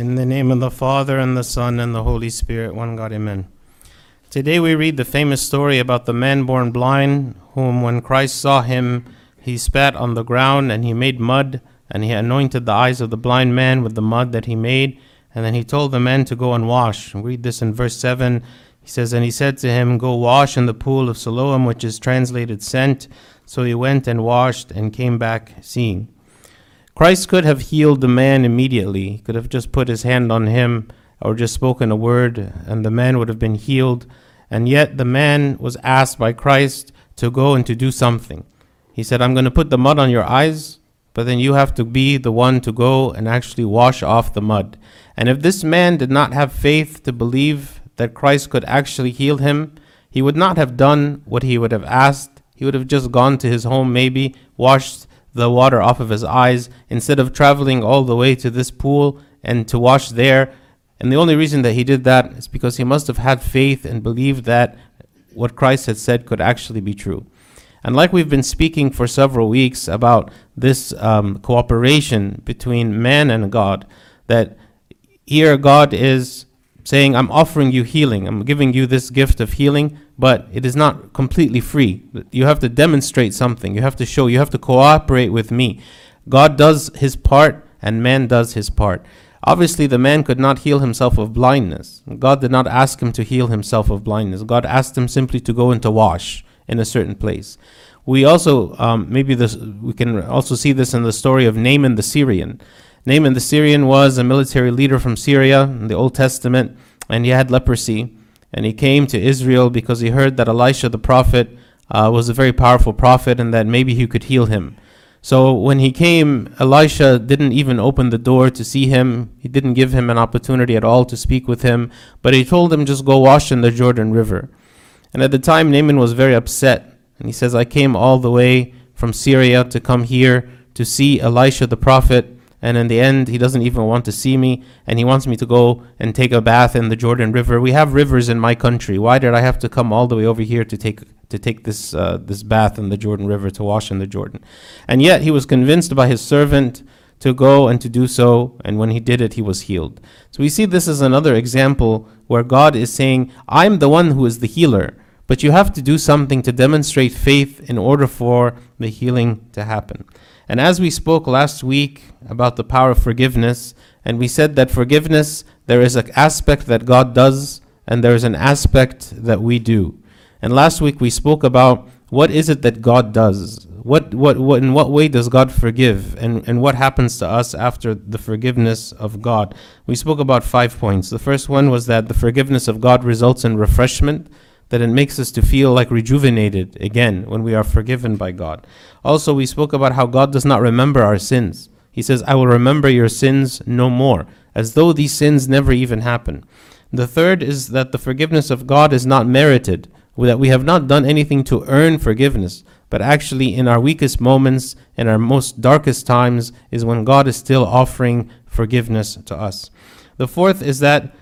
In the name of the Father, and the Son, and the Holy Spirit, one God, amen. Today we read the famous story about the man born blind, whom, when Christ saw him, he spat on the ground, and he made mud, and he anointed the eyes of the blind man with the mud that he made, and then he told the man to go and wash. We read this in verse 7. He says, And he said to him, Go wash in the pool of Siloam, which is translated sent. So he went and washed and came back seeing. Christ could have healed the man immediately. He could have just put his hand on him or just spoken a word, and the man would have been healed. And yet the man was asked by Christ to go and to do something. He said, I'm going to put the mud on your eyes, but then you have to be the one to go and actually wash off the mud. And if this man did not have faith to believe that Christ could actually heal him, he would not have done what he would have asked. He would have just gone to his home, maybe, washed the water off of his eyes instead of traveling all the way to this pool and to wash there. And the only reason that he did that is because he must have had faith and believed that what Christ had said could actually be true. And like we've been speaking for several weeks about this um, cooperation between man and God, that here God is saying, I'm offering you healing. I'm giving you this gift of healing, but it is not completely free. You have to demonstrate something. You have to show, you have to cooperate with me. God does his part and man does his part. Obviously, the man could not heal himself of blindness. God did not ask him to heal himself of blindness. God asked him simply to go and to wash in a certain place. We also, um, maybe this, we can also see this in the story of Naaman the Syrian. Naaman the Syrian was a military leader from Syria in the Old Testament, and he had leprosy. And he came to Israel because he heard that Elisha the prophet uh, was a very powerful prophet and that maybe he could heal him. So when he came, Elisha didn't even open the door to see him. He didn't give him an opportunity at all to speak with him, but he told him just go wash in the Jordan River. And at the time, Naaman was very upset. And he says, I came all the way from Syria to come here to see Elisha the prophet and in the end he doesn't even want to see me and he wants me to go and take a bath in the Jordan River. We have rivers in my country. Why did I have to come all the way over here to take to take this uh, this bath in the Jordan River to wash in the Jordan? And yet he was convinced by his servant to go and to do so, and when he did it, he was healed. So we see this as another example where God is saying, "I'm the one who is the healer." But you have to do something to demonstrate faith in order for the healing to happen. And as we spoke last week about the power of forgiveness, and we said that forgiveness, there is an aspect that God does, and there is an aspect that we do. And last week we spoke about what is it that God does? What, what, what, in what way does God forgive? And, and what happens to us after the forgiveness of God? We spoke about five points. The first one was that the forgiveness of God results in refreshment that it makes us to feel like rejuvenated again when we are forgiven by God. Also, we spoke about how God does not remember our sins. He says, I will remember your sins no more, as though these sins never even happened. The third is that the forgiveness of God is not merited, that we have not done anything to earn forgiveness, but actually in our weakest moments, in our most darkest times, is when God is still offering forgiveness to us. The fourth is that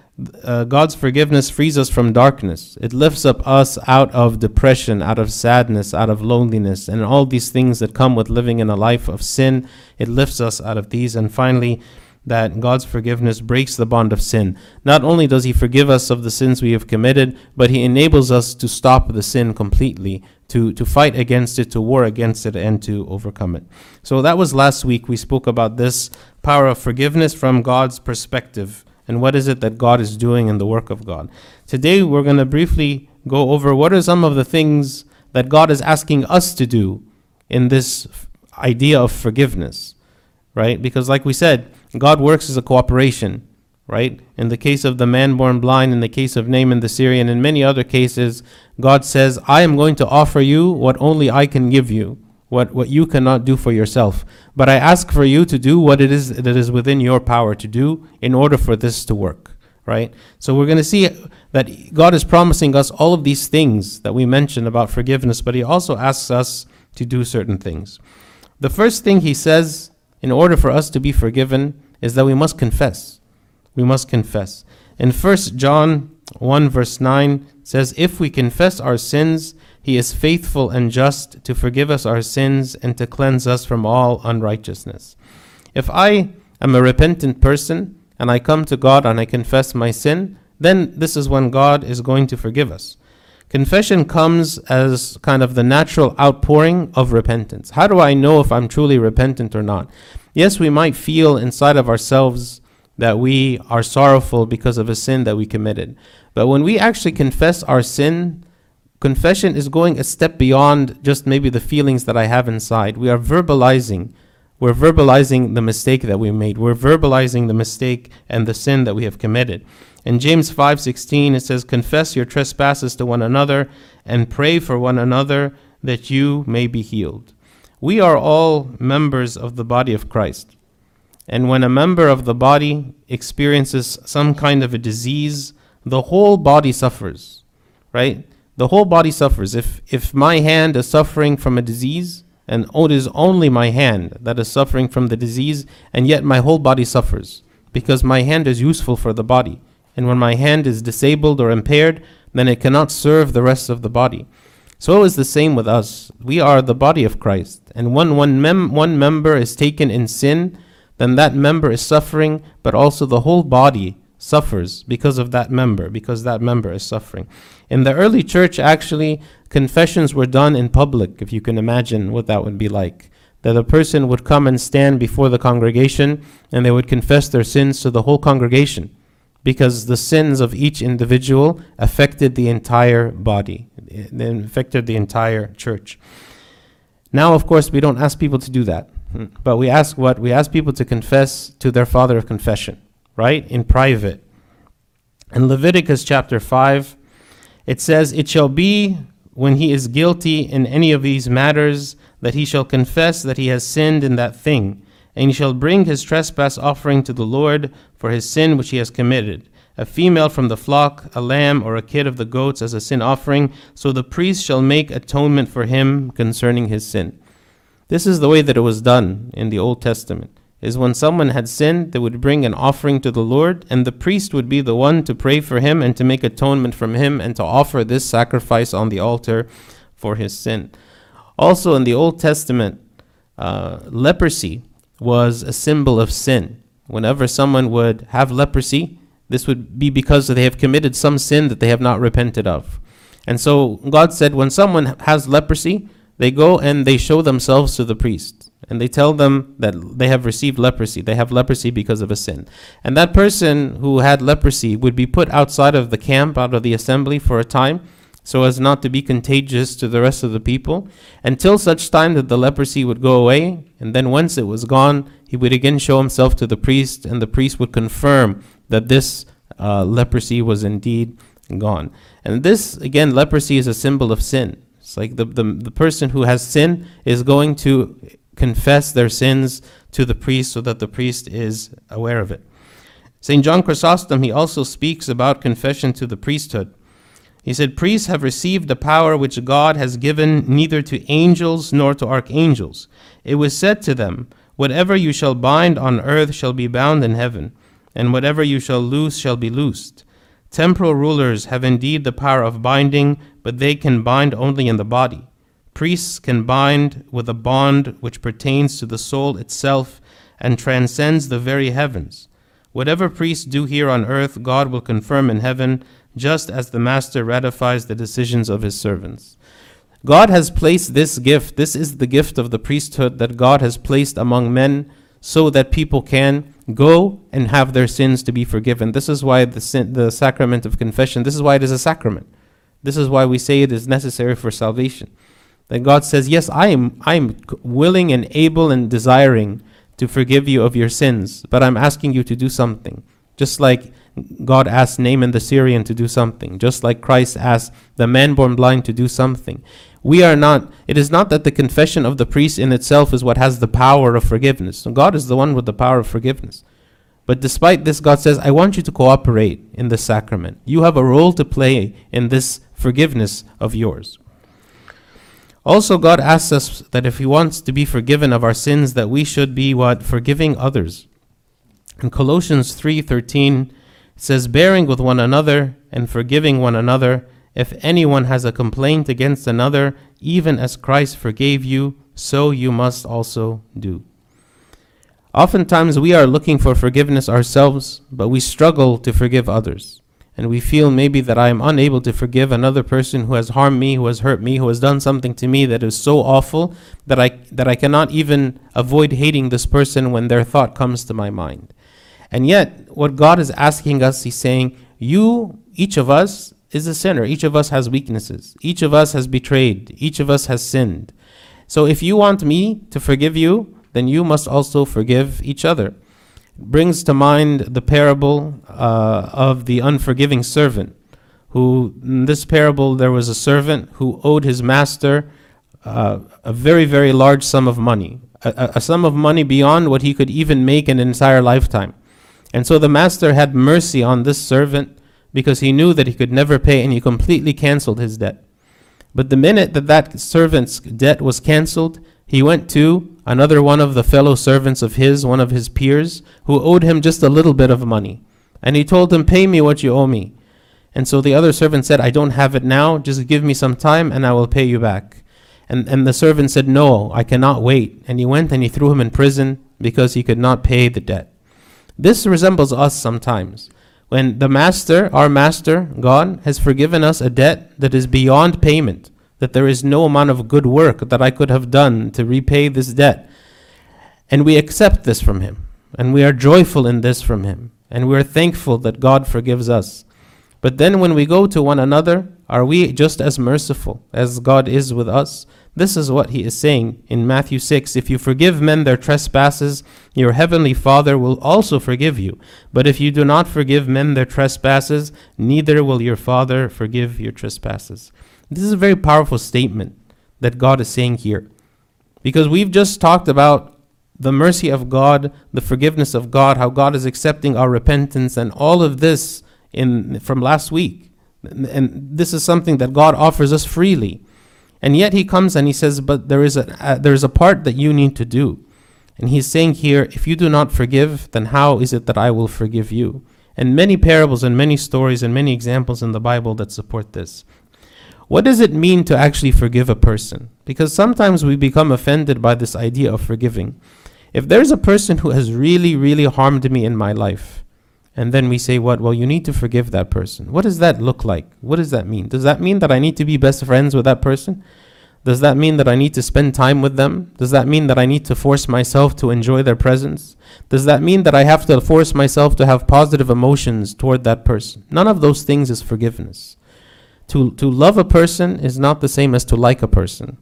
uh, God's forgiveness frees us from darkness. It lifts up us out of depression, out of sadness, out of loneliness, and all these things that come with living in a life of sin. It lifts us out of these. And finally, that God's forgiveness breaks the bond of sin. Not only does He forgive us of the sins we have committed, but He enables us to stop the sin completely, to, to fight against it, to war against it, and to overcome it. So that was last week. We spoke about this power of forgiveness from God's perspective and what is it that God is doing in the work of God. Today, we're going to briefly go over what are some of the things that God is asking us to do in this idea of forgiveness, right? Because, like we said, God works as a cooperation, right? In the case of the man born blind, in the case of Naaman the Syrian, in many other cases, God says, I am going to offer you what only I can give you what, what you cannot do for yourself. But I ask for you to do what it is that is within your power to do in order for this to work. Right? So we're going to see that God is promising us all of these things that we mentioned about forgiveness, but He also asks us to do certain things. The first thing He says in order for us to be forgiven is that we must confess. We must confess. In 1 John 1 verse 9 says, If we confess our sins, he is faithful and just to forgive us our sins and to cleanse us from all unrighteousness. If I am a repentant person and I come to God and I confess my sin, then this is when God is going to forgive us. Confession comes as kind of the natural outpouring of repentance. How do I know if I'm truly repentant or not? Yes, we might feel inside of ourselves that we are sorrowful because of a sin that we committed. But when we actually confess our sin, confession is going a step beyond just maybe the feelings that I have inside. We are verbalizing. We're verbalizing the mistake that we made. We're verbalizing the mistake and the sin that we have committed. In James 5:16 it says confess your trespasses to one another and pray for one another that you may be healed. We are all members of the body of Christ. And when a member of the body experiences some kind of a disease, the whole body suffers, right? The whole body suffers. If, if my hand is suffering from a disease, and it is only my hand that is suffering from the disease, and yet my whole body suffers, because my hand is useful for the body. And when my hand is disabled or impaired, then it cannot serve the rest of the body. So it is the same with us. We are the body of Christ. And when one, mem- one member is taken in sin, then that member is suffering, but also the whole body suffers because of that member, because that member is suffering. In the early church, actually, confessions were done in public, if you can imagine what that would be like. That a person would come and stand before the congregation and they would confess their sins to the whole congregation because the sins of each individual affected the entire body, they affected the entire church. Now, of course, we don't ask people to do that. But we ask what? We ask people to confess to their father of confession, right? In private. In Leviticus chapter 5, it says, It shall be when he is guilty in any of these matters that he shall confess that he has sinned in that thing, and he shall bring his trespass offering to the Lord for his sin which he has committed. A female from the flock, a lamb, or a kid of the goats as a sin offering, so the priest shall make atonement for him concerning his sin. This is the way that it was done in the Old Testament. Is when someone had sinned, they would bring an offering to the Lord, and the priest would be the one to pray for him and to make atonement from him and to offer this sacrifice on the altar for his sin. Also, in the Old Testament, uh, leprosy was a symbol of sin. Whenever someone would have leprosy, this would be because they have committed some sin that they have not repented of. And so God said, when someone has leprosy, they go and they show themselves to the priest and they tell them that they have received leprosy. They have leprosy because of a sin. And that person who had leprosy would be put outside of the camp, out of the assembly for a time, so as not to be contagious to the rest of the people, until such time that the leprosy would go away. And then once it was gone, he would again show himself to the priest, and the priest would confirm that this uh, leprosy was indeed gone. And this, again, leprosy is a symbol of sin. It's like the, the, the person who has sin is going to confess their sins to the priest so that the priest is aware of it. St. John Chrysostom, he also speaks about confession to the priesthood. He said, Priests have received the power which God has given neither to angels nor to archangels. It was said to them, Whatever you shall bind on earth shall be bound in heaven, and whatever you shall loose shall be loosed. Temporal rulers have indeed the power of binding, but they can bind only in the body. Priests can bind with a bond which pertains to the soul itself and transcends the very heavens. Whatever priests do here on earth, God will confirm in heaven, just as the Master ratifies the decisions of his servants. God has placed this gift, this is the gift of the priesthood that God has placed among men so that people can go and have their sins to be forgiven. This is why the, sin, the sacrament of confession, this is why it is a sacrament. This is why we say it is necessary for salvation. That God says, Yes, I am, I am willing and able and desiring to forgive you of your sins, but I'm asking you to do something. Just like God asked Naaman the Syrian to do something, just like Christ asked the man born blind to do something. We are not, it is not that the confession of the priest in itself is what has the power of forgiveness. God is the one with the power of forgiveness. But despite this, God says, I want you to cooperate in this sacrament. You have a role to play in this forgiveness of yours. Also, God asks us that if He wants to be forgiven of our sins, that we should be what? Forgiving others. In Colossians 3:13, it says, bearing with one another and forgiving one another if anyone has a complaint against another, even as Christ forgave you, so you must also do. Oftentimes we are looking for forgiveness ourselves, but we struggle to forgive others. And we feel maybe that I am unable to forgive another person who has harmed me, who has hurt me, who has done something to me that is so awful that I, that I cannot even avoid hating this person when their thought comes to my mind. And yet, what God is asking us, He's saying, You, each of us, is a sinner. Each of us has weaknesses. Each of us has betrayed. Each of us has sinned. So if you want me to forgive you, then you must also forgive each other. Brings to mind the parable uh, of the unforgiving servant, who, in this parable, there was a servant who owed his master uh, a very, very large sum of money, a, a sum of money beyond what he could even make in an entire lifetime. And so the master had mercy on this servant because he knew that he could never pay and he completely canceled his debt. But the minute that that servant's debt was canceled, he went to another one of the fellow servants of his, one of his peers, who owed him just a little bit of money. And he told him, Pay me what you owe me. And so the other servant said, I don't have it now, just give me some time and I will pay you back. And, and the servant said, No, I cannot wait. And he went and he threw him in prison because he could not pay the debt. This resembles us sometimes. When the master, our master, God, has forgiven us a debt that is beyond payment, that there is no amount of good work that I could have done to repay this debt. And we accept this from Him, and we are joyful in this from Him, and we are thankful that God forgives us. But then when we go to one another, are we just as merciful as God is with us? This is what he is saying in Matthew 6 If you forgive men their trespasses, your heavenly Father will also forgive you. But if you do not forgive men their trespasses, neither will your Father forgive your trespasses. This is a very powerful statement that God is saying here. Because we've just talked about the mercy of God, the forgiveness of God, how God is accepting our repentance, and all of this in from last week. And this is something that God offers us freely. And yet he comes and he says, But there is a, uh, there is a part that you need to do. And he's saying here, If you do not forgive, then how is it that I will forgive you? And many parables and many stories and many examples in the Bible that support this. What does it mean to actually forgive a person? Because sometimes we become offended by this idea of forgiving. If there's a person who has really, really harmed me in my life, and then we say, what? Well, you need to forgive that person. What does that look like? What does that mean? Does that mean that I need to be best friends with that person? Does that mean that I need to spend time with them? Does that mean that I need to force myself to enjoy their presence? Does that mean that I have to force myself to have positive emotions toward that person? None of those things is forgiveness. To, to love a person is not the same as to like a person,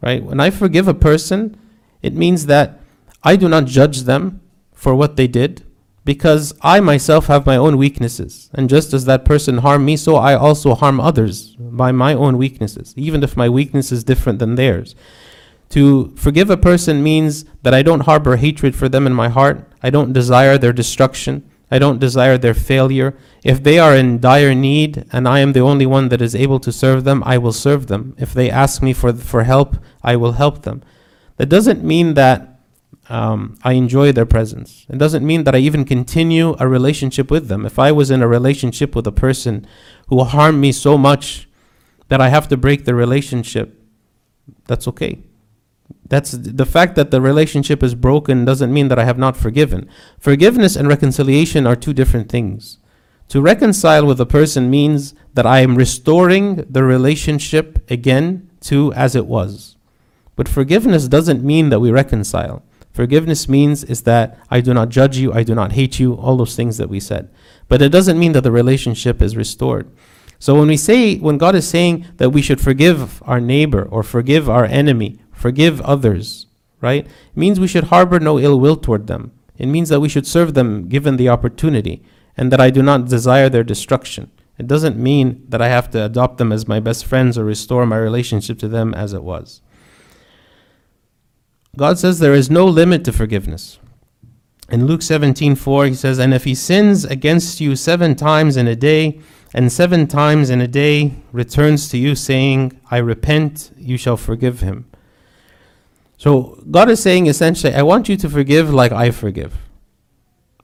right? When I forgive a person, it means that I do not judge them for what they did because I myself have my own weaknesses. And just as that person harmed me, so I also harm others by my own weaknesses, even if my weakness is different than theirs. To forgive a person means that I don't harbor hatred for them in my heart. I don't desire their destruction. I don't desire their failure. If they are in dire need and I am the only one that is able to serve them, I will serve them. If they ask me for, for help, I will help them. That doesn't mean that um, I enjoy their presence. It doesn't mean that I even continue a relationship with them. If I was in a relationship with a person who harmed me so much that I have to break the relationship, that's okay. That's the fact that the relationship is broken doesn't mean that I have not forgiven. Forgiveness and reconciliation are two different things. To reconcile with a person means that I am restoring the relationship again to as it was. But forgiveness doesn't mean that we reconcile. Forgiveness means is that I do not judge you, I do not hate you, all those things that we said. But it doesn't mean that the relationship is restored. So when we say, when God is saying that we should forgive our neighbor or forgive our enemy, forgive others, right? It means we should harbor no ill will toward them. It means that we should serve them given the opportunity and that I do not desire their destruction. It doesn't mean that I have to adopt them as my best friends or restore my relationship to them as it was. God says there is no limit to forgiveness. In Luke 17:4 he says, "And if he sins against you 7 times in a day, and 7 times in a day returns to you saying, I repent, you shall forgive him." So God is saying essentially, I want you to forgive like I forgive.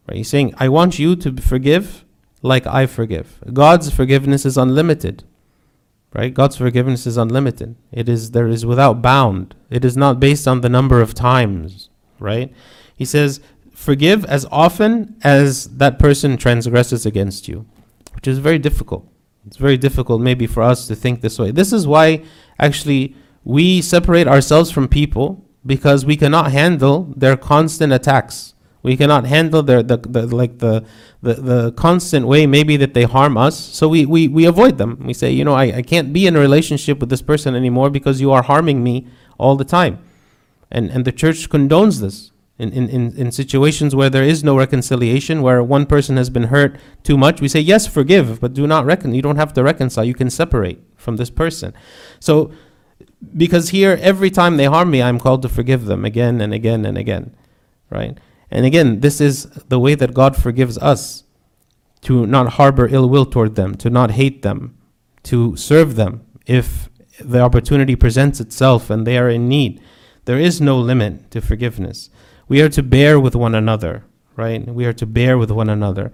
Right? He's saying, I want you to forgive like I forgive. God's forgiveness is unlimited right god's forgiveness is unlimited it is there is without bound it is not based on the number of times right he says forgive as often as that person transgresses against you, which is very difficult. It's very difficult, maybe, for us to think this way. This is why, actually, we separate ourselves from people because we cannot handle their constant attacks. We cannot handle their the, the like the, the the constant way maybe that they harm us. So we, we, we avoid them. We say, you know, I, I can't be in a relationship with this person anymore because you are harming me all the time. And and the church condones this in, in, in, in situations where there is no reconciliation, where one person has been hurt too much, we say, yes, forgive, but do not reckon. You don't have to reconcile. You can separate from this person. So, because here, every time they harm me, I'm called to forgive them again and again and again, right? And again, this is the way that God forgives us to not harbor ill will toward them, to not hate them, to serve them if the opportunity presents itself and they are in need. There is no limit to forgiveness. We are to bear with one another, right? We are to bear with one another.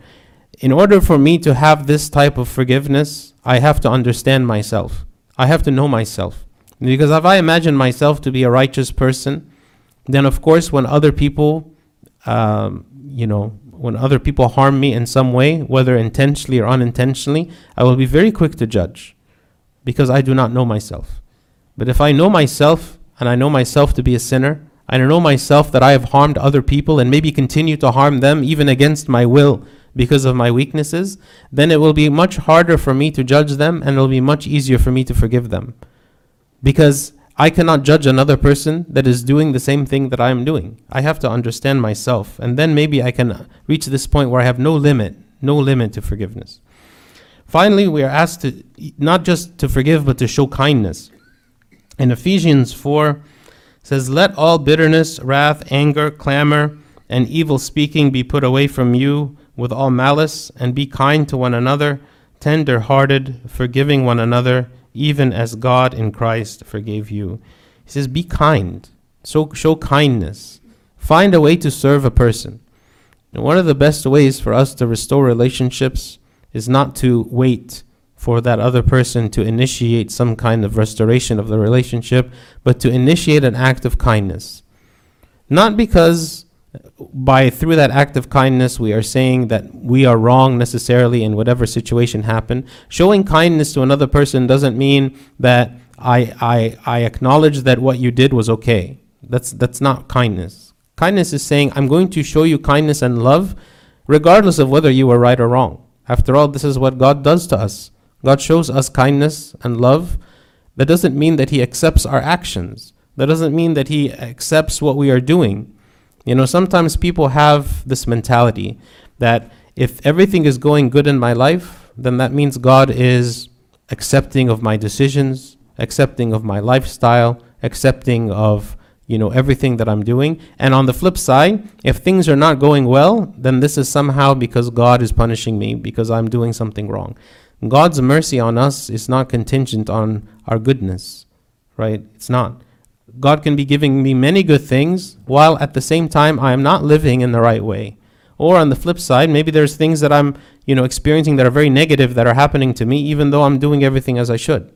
In order for me to have this type of forgiveness, I have to understand myself. I have to know myself. Because if I imagine myself to be a righteous person, then of course, when other people, um, you know, when other people harm me in some way, whether intentionally or unintentionally, I will be very quick to judge because I do not know myself. But if I know myself and I know myself to be a sinner, I know myself that I have harmed other people and maybe continue to harm them even against my will because of my weaknesses, then it will be much harder for me to judge them and it will be much easier for me to forgive them. Because I cannot judge another person that is doing the same thing that I am doing. I have to understand myself. And then maybe I can reach this point where I have no limit, no limit to forgiveness. Finally, we are asked to not just to forgive, but to show kindness. In Ephesians 4, says, Let all bitterness, wrath, anger, clamor, and evil speaking be put away from you with all malice, and be kind to one another, tender hearted, forgiving one another, even as God in Christ forgave you. He says, Be kind. So show kindness. Find a way to serve a person. And one of the best ways for us to restore relationships is not to wait for that other person to initiate some kind of restoration of the relationship, but to initiate an act of kindness. Not because by through that act of kindness we are saying that we are wrong necessarily in whatever situation happened. Showing kindness to another person doesn't mean that I, I, I acknowledge that what you did was okay. That's, that's not kindness. Kindness is saying, I'm going to show you kindness and love regardless of whether you were right or wrong. After all, this is what God does to us. God shows us kindness and love, that doesn't mean that He accepts our actions. That doesn't mean that He accepts what we are doing. You know, sometimes people have this mentality that if everything is going good in my life, then that means God is accepting of my decisions, accepting of my lifestyle, accepting of you know everything that I'm doing. And on the flip side, if things are not going well, then this is somehow because God is punishing me because I'm doing something wrong. God's mercy on us is not contingent on our goodness, right? It's not. God can be giving me many good things while at the same time I am not living in the right way. Or on the flip side, maybe there's things that I'm, you know, experiencing that are very negative that are happening to me even though I'm doing everything as I should,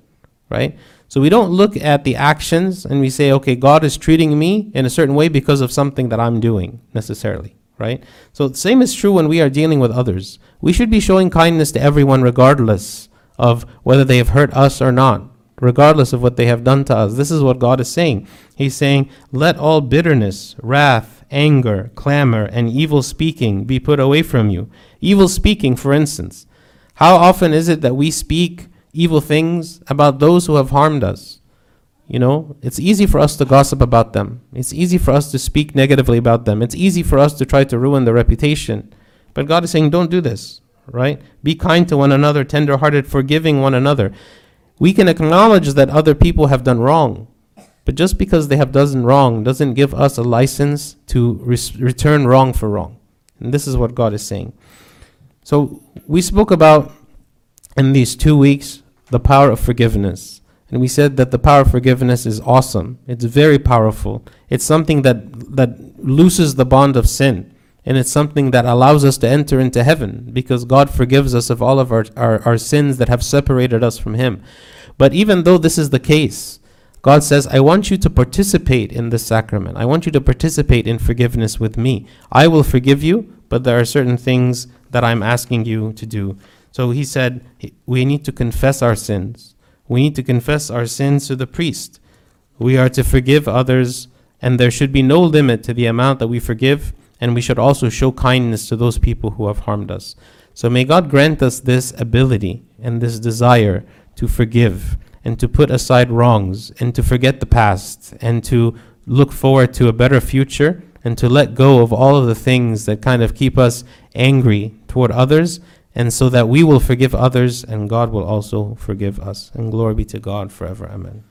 right? So we don't look at the actions and we say, okay, God is treating me in a certain way because of something that I'm doing necessarily right? So the same is true when we are dealing with others. We should be showing kindness to everyone regardless of whether they have hurt us or not, regardless of what they have done to us. This is what God is saying. He's saying, Let all bitterness, wrath, anger, clamor, and evil speaking be put away from you. Evil speaking, for instance. How often is it that we speak evil things about those who have harmed us? You know, it's easy for us to gossip about them. It's easy for us to speak negatively about them. It's easy for us to try to ruin their reputation. But God is saying, don't do this, right? Be kind to one another, tenderhearted, forgiving one another. We can acknowledge that other people have done wrong, but just because they have done wrong doesn't give us a license to res- return wrong for wrong. And this is what God is saying. So we spoke about in these two weeks the power of forgiveness. And we said that the power of forgiveness is awesome. It's very powerful. It's something that, that looses the bond of sin. And it's something that allows us to enter into heaven because God forgives us of all of our, our, our sins that have separated us from Him. But even though this is the case, God says, I want you to participate in this sacrament. I want you to participate in forgiveness with me. I will forgive you, but there are certain things that I'm asking you to do. So he said, we need to confess our sins. We need to confess our sins to the priest. We are to forgive others, and there should be no limit to the amount that we forgive, and we should also show kindness to those people who have harmed us. So may God grant us this ability and this desire to forgive and to put aside wrongs and to forget the past and to look forward to a better future and to let go of all of the things that kind of keep us angry toward others and so that we will forgive others and God will also forgive us. And glory be to God forever. Amen.